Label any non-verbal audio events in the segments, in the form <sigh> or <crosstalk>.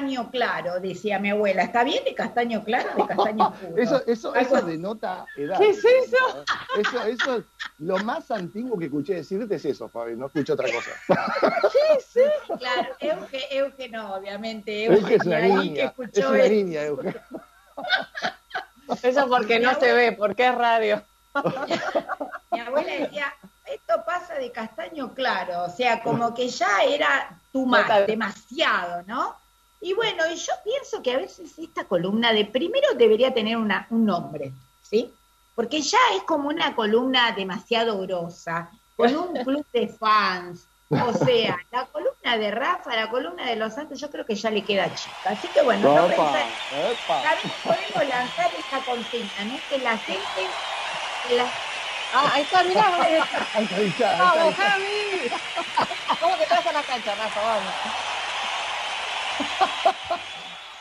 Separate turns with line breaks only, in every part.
castaño claro, decía mi abuela. ¿Está bien de castaño claro o de castaño <laughs> oscuro?
eso, eso, eso denota edad.
¿Qué es eso?
Eso, eso es lo más antiguo que escuché decirte es eso, Fabi, no escuché otra cosa. <laughs>
¿Qué es eso?
Claro, Euge, Euge no, obviamente.
Euge es una
ahí que
niña, es una
eso.
niña, Euge. <laughs>
Eso porque no se ve, porque es radio.
Mi abuela decía, esto pasa de castaño claro, o sea, como que ya era
Total.
demasiado, ¿no? Y bueno, y yo pienso que a veces esta columna de primero debería tener una, un nombre, ¿sí? Porque ya es como una columna demasiado grosa, con un <laughs> club de fans. O sea, <laughs> la columna de Rafa, la columna de los Santos, yo creo que ya le queda chica. Así que bueno, no pensar, podemos lanzar esta consigna, ¿no? Que la gente, que la
Ah, ahí está, mirá. <laughs>
Ahí está, ahí está, ahí
Vamos. Javi. ¿Cómo estás en la cancha, Rafa? Vamos.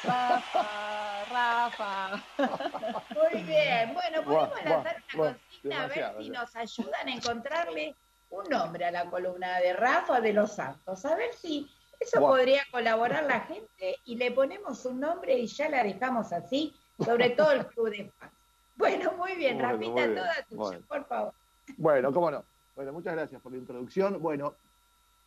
Rafa, Rafa.
Muy bien, bueno, podemos
Buah,
lanzar
buah,
una consigna a ver si nos ayudan a encontrarle un nombre a la columna de Rafa de los Santos, a ver si eso
Buah.
podría colaborar la gente y le ponemos un nombre y ya la dejamos así, sobre todo el club de fans. Bueno, muy bien,
Bueno,
Rafita,
muy bien,
toda tuya,
bueno.
por favor.
Bueno, cómo no. Bueno, muchas gracias por la introducción. Bueno,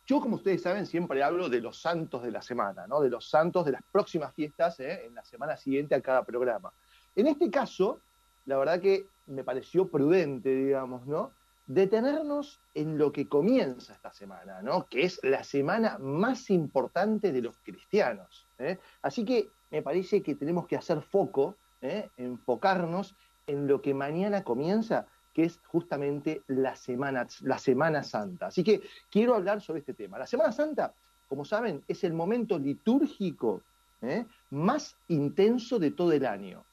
yo, como ustedes saben, siempre hablo de los santos de la semana, ¿no? De los santos de las próximas fiestas, ¿eh? en la semana siguiente a cada programa. En este caso, la verdad que me pareció prudente, digamos, ¿no? Detenernos en lo que comienza esta semana, ¿no? Que es la semana más importante de los cristianos. ¿eh? Así que me parece que tenemos que hacer foco, ¿eh? enfocarnos en lo que mañana comienza, que es justamente la semana, la semana Santa. Así que quiero hablar sobre este tema. La Semana Santa, como saben, es el momento litúrgico ¿eh? más intenso de todo el año.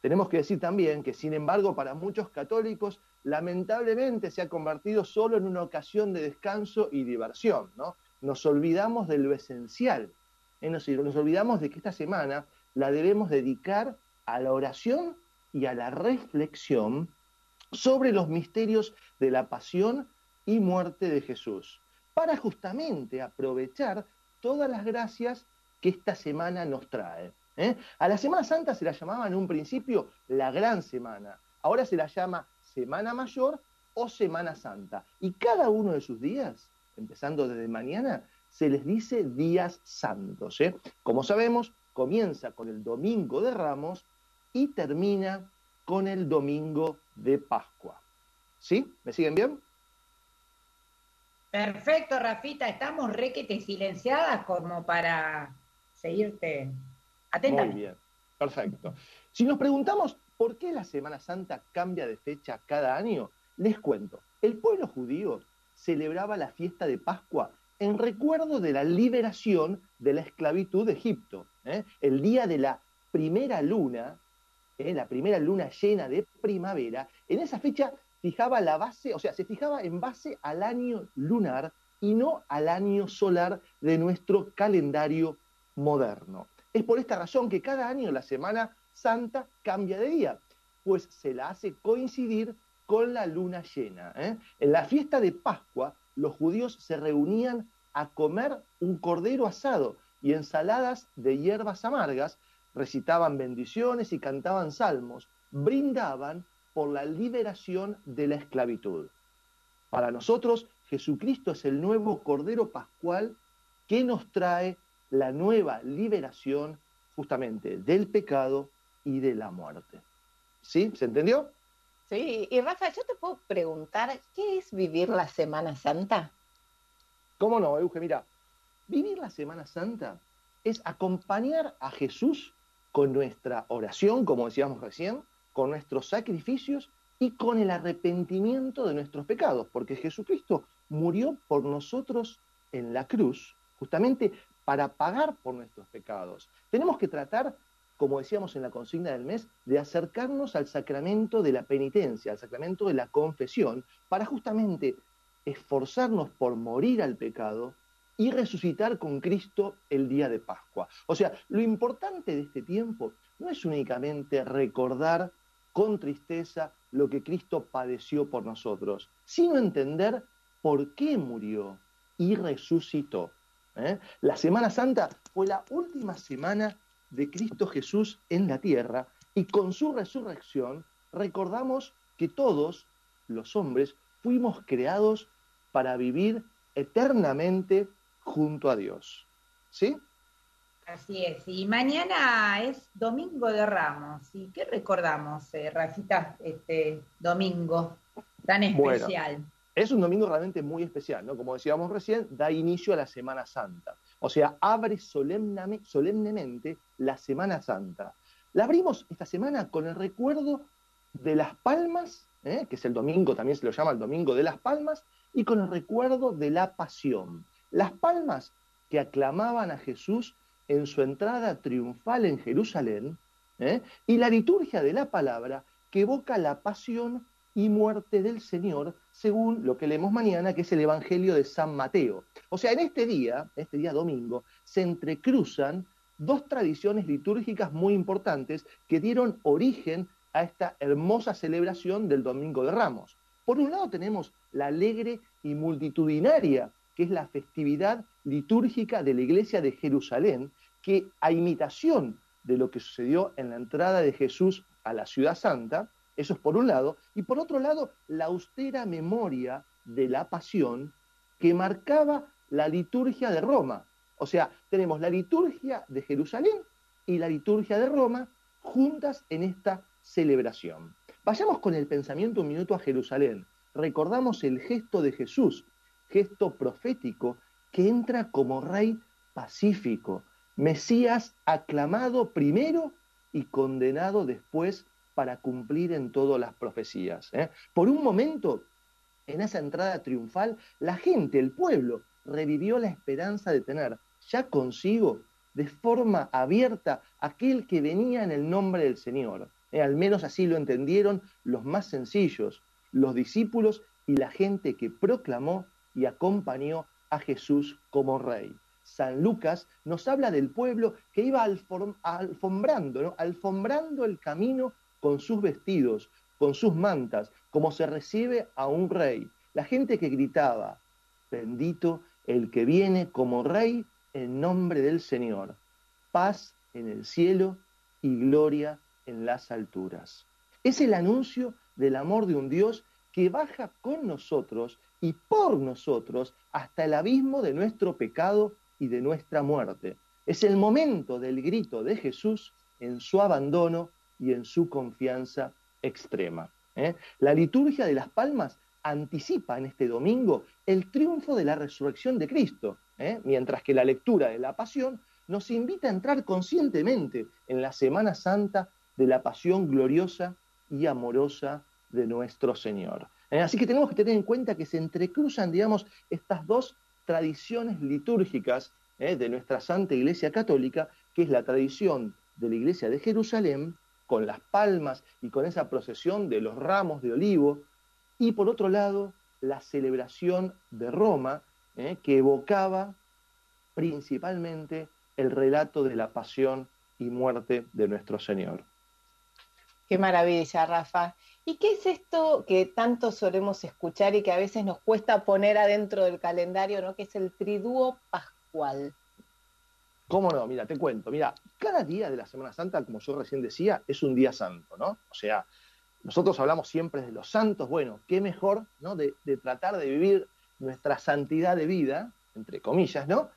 Tenemos que decir también que, sin embargo, para muchos católicos, lamentablemente se ha convertido solo en una ocasión de descanso y diversión. ¿no? Nos olvidamos de lo esencial. ¿eh? Nos, nos olvidamos de que esta semana la debemos dedicar a la oración y a la reflexión sobre los misterios de la pasión y muerte de Jesús, para justamente aprovechar todas las gracias que esta semana nos trae. ¿eh? A la Semana Santa se la llamaba en un principio la Gran Semana, ahora se la llama Semana Mayor o Semana Santa, y cada uno de sus días, empezando desde mañana, se les dice días santos. ¿eh? Como sabemos, comienza con el Domingo de Ramos y termina con el Domingo de Pascua. ¿Sí? ¿Me siguen bien?
Perfecto, Rafita, estamos requete silenciadas como para seguirte atentamente.
Muy bien, perfecto. Si nos preguntamos por qué la Semana Santa cambia de fecha cada año, les cuento. El pueblo judío celebraba la fiesta de Pascua en recuerdo de la liberación de la esclavitud de Egipto. ¿eh? El día de la primera luna, ¿eh? la primera luna llena de primavera, en esa fecha fijaba la base, o sea, se fijaba en base al año lunar y no al año solar de nuestro calendario moderno. Es por esta razón que cada año la Semana Santa cambia de día, pues se la hace coincidir con la luna llena. ¿eh? En la fiesta de Pascua, los judíos se reunían a comer un cordero asado y ensaladas de hierbas amargas, recitaban bendiciones y cantaban salmos, brindaban por la liberación de la esclavitud. Para nosotros, Jesucristo es el nuevo Cordero Pascual que nos trae la nueva liberación justamente del pecado y de la muerte. ¿Sí? ¿Se entendió?
Sí, y Rafa, yo te puedo preguntar, ¿qué es vivir la Semana Santa?
¿Cómo no, Euge? Mira, vivir la Semana Santa es acompañar a Jesús con nuestra oración, como decíamos recién, con nuestros sacrificios y con el arrepentimiento de nuestros pecados, porque Jesucristo murió por nosotros en la cruz, justamente para pagar por nuestros pecados. Tenemos que tratar, como decíamos en la consigna del mes, de acercarnos al sacramento de la penitencia, al sacramento de la confesión, para justamente esforzarnos por morir al pecado y resucitar con Cristo el día de Pascua. O sea, lo importante de este tiempo no es únicamente recordar con tristeza lo que Cristo padeció por nosotros, sino entender por qué murió y resucitó. ¿eh? La Semana Santa fue la última semana de Cristo Jesús en la tierra y con su resurrección recordamos que todos los hombres fuimos creados para vivir eternamente junto a Dios. ¿Sí?
Así es, y mañana es Domingo de Ramos. ¿Y qué recordamos, eh, Rafita, este domingo tan especial?
es un domingo realmente muy especial, ¿no? Como decíamos recién, da inicio a la Semana Santa. O sea, abre solemnemente la Semana Santa. La abrimos esta semana con el recuerdo de las palmas, ¿eh? que es el domingo, también se lo llama el domingo de las palmas, y con el recuerdo de la pasión. Las palmas que aclamaban a Jesús en su entrada triunfal en Jerusalén, ¿eh? y la liturgia de la palabra que evoca la pasión y muerte del Señor, según lo que leemos mañana, que es el Evangelio de San Mateo. O sea, en este día, este día domingo, se entrecruzan dos tradiciones litúrgicas muy importantes que dieron origen a esta hermosa celebración del Domingo de Ramos. Por un lado tenemos la alegre y multitudinaria, que es la festividad litúrgica de la iglesia de Jerusalén, que a imitación de lo que sucedió en la entrada de Jesús a la ciudad santa, eso es por un lado. Y por otro lado, la austera memoria de la pasión que marcaba la liturgia de Roma. O sea, tenemos la liturgia de Jerusalén y la liturgia de Roma juntas en esta celebración. Vayamos con el pensamiento un minuto a Jerusalén. Recordamos el gesto de Jesús, gesto profético que entra como rey pacífico, Mesías aclamado primero y condenado después para cumplir en todas las profecías. ¿eh? Por un momento, en esa entrada triunfal, la gente, el pueblo, revivió la esperanza de tener ya consigo, de forma abierta, aquel que venía en el nombre del Señor. ¿eh? Al menos así lo entendieron los más sencillos, los discípulos y la gente que proclamó y acompañó a Jesús como rey. San Lucas nos habla del pueblo que iba alfombrando, alfombrando el camino con sus vestidos, con sus mantas, como se recibe a un rey. La gente que gritaba, bendito el que viene como rey en nombre del Señor, paz en el cielo y gloria en las alturas. Es el anuncio del amor de un Dios que baja con nosotros y por nosotros hasta el abismo de nuestro pecado y de nuestra muerte. Es el momento del grito de Jesús en su abandono y en su confianza extrema. ¿eh? La liturgia de las palmas anticipa en este domingo el triunfo de la resurrección de Cristo, ¿eh? mientras que la lectura de la pasión nos invita a entrar conscientemente en la Semana Santa de la pasión gloriosa y amorosa de nuestro Señor. ¿Eh? Así que tenemos que tener en cuenta que se entrecruzan, digamos, estas dos tradiciones litúrgicas de nuestra Santa Iglesia Católica, que es la tradición de la Iglesia de Jerusalén con las palmas y con esa procesión de los ramos de olivo, y por otro lado, la celebración de Roma, ¿eh? que evocaba principalmente el relato de la pasión y muerte de nuestro Señor.
Qué maravilla, Rafa. ¿Y qué es esto que tanto solemos escuchar y que a veces nos cuesta poner adentro del calendario, ¿no? que es el triduo pascual?
¿Cómo no? Mira, te cuento. Mira, cada día de la Semana Santa, como yo recién decía, es un día santo, ¿no? O sea, nosotros hablamos siempre de los santos. Bueno, qué mejor, ¿no? De, tratar de vivir nuestra santidad de vida, entre comillas, ¿no?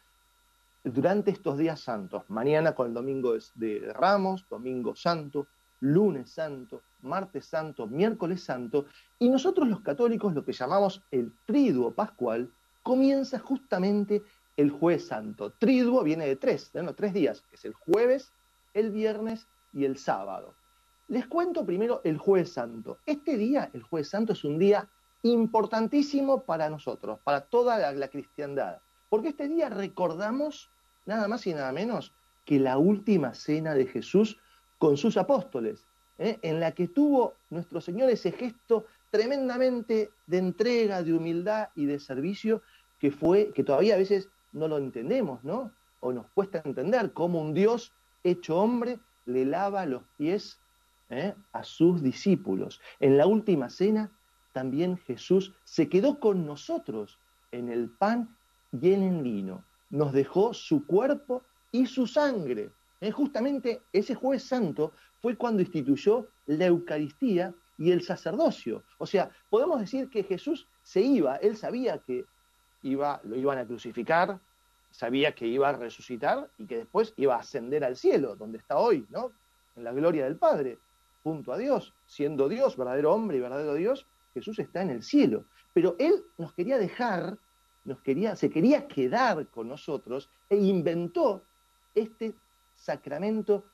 Durante estos días santos. Mañana con el domingo de Ramos, domingo santo, lunes santo, martes santo, miércoles santo. Y nosotros los católicos, lo que llamamos el triduo pascual, comienza justamente el jueves santo. Triduo viene de tres, ¿no? tres días, es el jueves, el viernes y el sábado. Les cuento primero el jueves santo. Este día, el jueves santo, es un día importantísimo para nosotros, para toda la, cristiandad, porque este día recordamos nada más y nada menos que la última cena de Jesús con sus apóstoles, ¿eh? en la que tuvo nuestro Señor ese gesto tremendamente de entrega, de humildad y de servicio que fue, que todavía a veces no lo entendemos, ¿no? O nos cuesta entender cómo un Dios hecho hombre le lava los pies ¿eh? a sus discípulos. En la última cena también Jesús se quedó con nosotros en el pan y en el vino. nos dejó su cuerpo y su sangre. Justamente ese jueves santo fue cuando instituyó la Eucaristía y el sacerdocio. O sea, podemos decir que Jesús se iba, él sabía que iba, lo iban a crucificar, sabía que iba a resucitar y que después iba a ascender al cielo, donde está hoy, ¿no? En la gloria del Padre, junto a Dios, siendo Dios, verdadero hombre y verdadero Dios, Jesús está en el cielo. Pero él nos quería dejar, nos quería, se quería quedar con nosotros e inventó este sacramento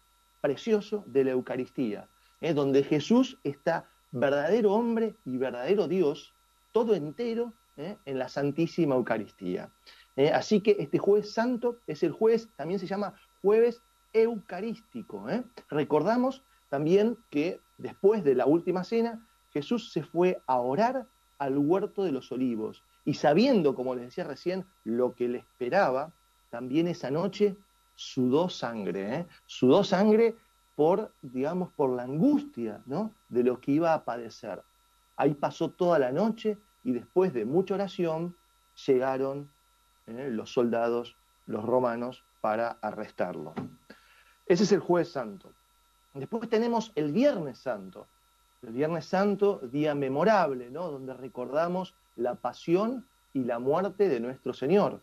precioso de la Eucaristía, ¿eh? donde Jesús está verdadero hombre y verdadero Dios, todo entero ¿eh? en la Santísima Eucaristía. ¿eh? así que este jueves santo es el jueves, también se llama jueves eucarístico. Recordamos también que después de la última cena, Jesús se fue a orar al huerto de los olivos y sabiendo, como les decía recién, lo que le esperaba, también esa noche sudó sangre, ¿eh? sudó sangre por, digamos, por la angustia, ¿no? De lo que iba a padecer. Ahí pasó toda la noche y después de mucha oración llegaron ¿eh? los soldados, los romanos, para arrestarlo. Ese es el jueves santo. Después tenemos el viernes santo. El viernes santo, día memorable, ¿no? Donde recordamos la pasión y la muerte de nuestro Señor,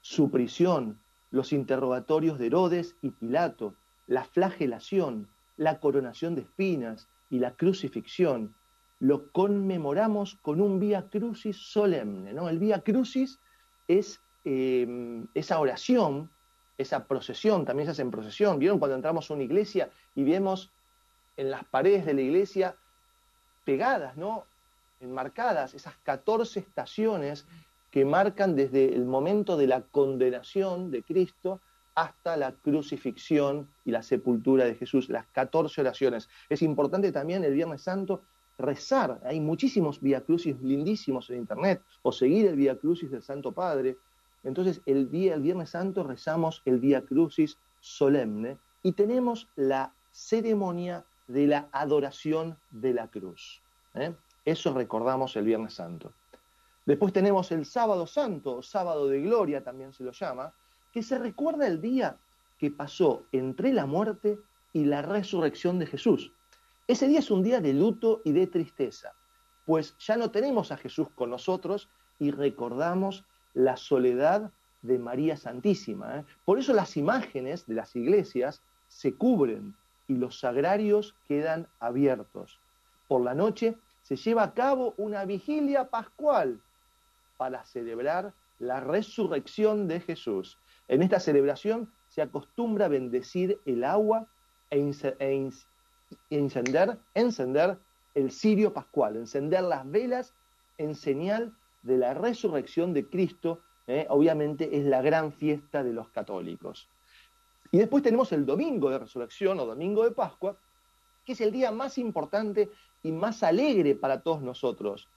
su prisión, los interrogatorios de Herodes y Pilato, la flagelación, la coronación de espinas y la crucifixión, lo conmemoramos con un vía crucis solemne. ¿no? El vía crucis es em, esa oración, esa procesión, también se hace en procesión. ¿Vieron cuando entramos a una iglesia y vemos en las paredes de la iglesia pegadas, ¿no? enmarcadas, esas 14 estaciones que marcan desde el momento de la condenación de Cristo hasta la crucifixión y la sepultura de Jesús, las 14 oraciones. Es importante también el Viernes Santo rezar, hay muchísimos Via Crucis lindísimos en internet, o seguir el Via Crucis del Santo Padre. Entonces, el, día, el Viernes Santo rezamos el Via Crucis solemne y tenemos la ceremonia de la adoración de la cruz. ¿eh? Eso recordamos el Viernes Santo. Después tenemos el sábado santo, sábado de gloria también se lo llama, que se recuerda el día que pasó entre la muerte y la resurrección de Jesús. Ese día es un día de luto y de tristeza, pues ya no tenemos a Jesús con nosotros y recordamos la soledad de María Santísima. ¿eh? Por eso las imágenes de las iglesias se cubren y los sagrarios quedan abiertos. Por la noche se lleva a cabo una vigilia pascual para celebrar la resurrección de Jesús. En esta celebración se acostumbra a bendecir el agua e, e encender, el cirio pascual, encender las velas en señal de la resurrección de Cristo. ¿eh? obviamente es la gran fiesta de los católicos. Y después tenemos el domingo de resurrección o domingo de Pascua, que es el día más importante y más alegre para todos nosotros,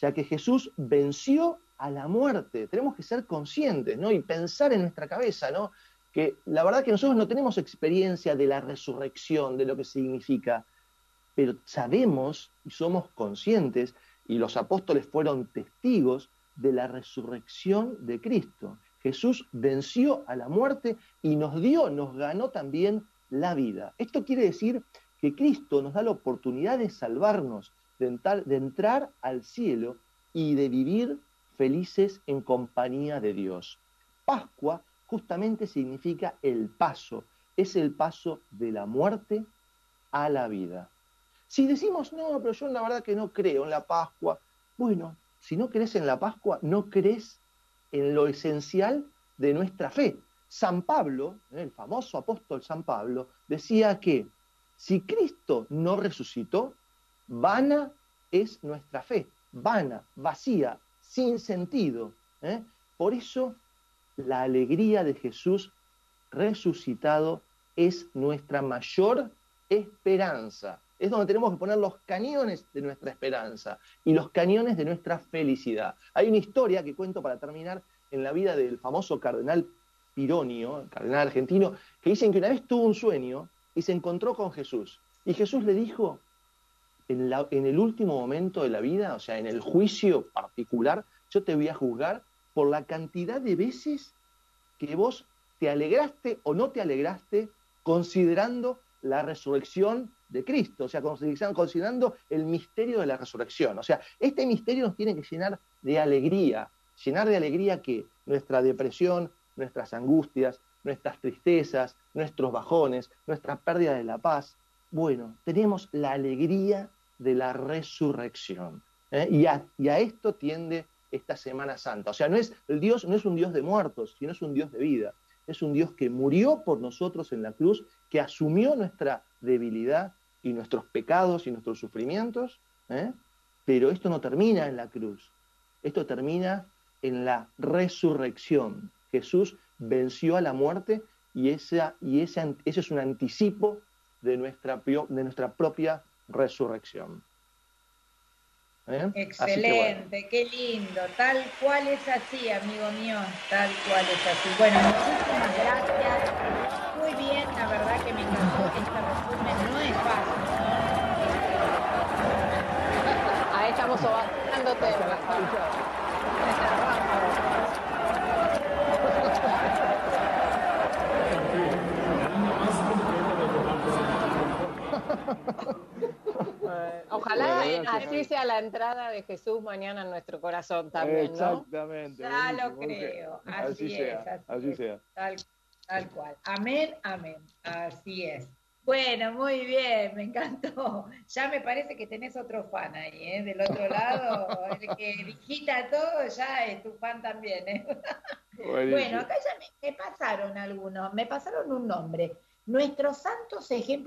ya que Jesús venció a la muerte. Tenemos que ser conscientes, ¿no? Y pensar en nuestra cabeza, ¿no? Que la verdad que nosotros no tenemos experiencia de la resurrección, de lo que significa, pero sabemos y somos conscientes, y los apóstoles fueron testigos de la resurrección de Cristo. Jesús venció a la muerte y nos dio, nos ganó también la vida. Esto quiere decir que Cristo nos da la oportunidad de salvarnos, de entrar, al cielo y de vivir felices en compañía de Dios. Pascua justamente significa el paso, es el paso de la muerte a la vida. Si decimos, no, pero yo la verdad que no creo en la Pascua, bueno, si no crees en la Pascua, no crees en lo esencial de nuestra fe. San Pablo, el famoso apóstol San Pablo, decía que si Cristo no resucitó, vana es nuestra fe, vana, vacía, sin sentido. ¿eh? Por eso la alegría de Jesús resucitado es nuestra mayor esperanza. Es donde tenemos que poner los cañones de nuestra esperanza y los cañones de nuestra felicidad. Hay una historia que cuento para terminar en la vida del famoso cardenal Pironio, el cardenal argentino, que dicen que una vez tuvo un sueño y se encontró con Jesús. Y Jesús le dijo, en, el último momento de la vida, o sea, en el juicio particular, yo te voy a juzgar por la cantidad de veces que vos te alegraste o no te alegraste considerando la resurrección de Cristo, o sea, considerando el misterio de la resurrección. O sea, este misterio nos tiene que llenar de alegría, llenar de alegría que nuestra depresión, nuestras angustias, nuestras tristezas, nuestros bajones, nuestra pérdida de la paz, bueno, tenemos la alegría de la resurrección. ¿eh? Y, a, esto tiende esta Semana Santa. O sea, no es, el Dios no es un Dios de muertos, sino es un Dios de vida. Es un Dios que murió por nosotros en la cruz, que asumió nuestra debilidad y nuestros pecados y nuestros sufrimientos, ¿eh? pero esto no termina en la cruz, esto termina en la resurrección. Jesús venció a la muerte y, esa, y ese, ese es un anticipo de nuestra, de nuestra propia resurrección.
¿Eh? Excelente, qué lindo, tal cual es así, amigo mío, tal cual es así. Bueno, muchísimas gracias, muy bien, la verdad que me encantó este resumen, no es fácil.
Ahí estamos obastándote. Ojalá así sea la entrada de Jesús mañana en nuestro corazón también,
¿no? Exactamente.
Ya lo creo. Así, es. Así, sea. Tal, tal cual. Amén, amén. Así es. Bueno, muy bien, me encantó. <laughs> Ya me parece que tenés otro fan ahí, ¿eh? Del otro lado, <laughs> el que digita todo ya es tu fan también, ¿eh? <laughs> Bueno, acá ya me pasaron algunos, me pasaron un nombre. Nuestros santos ejemplos.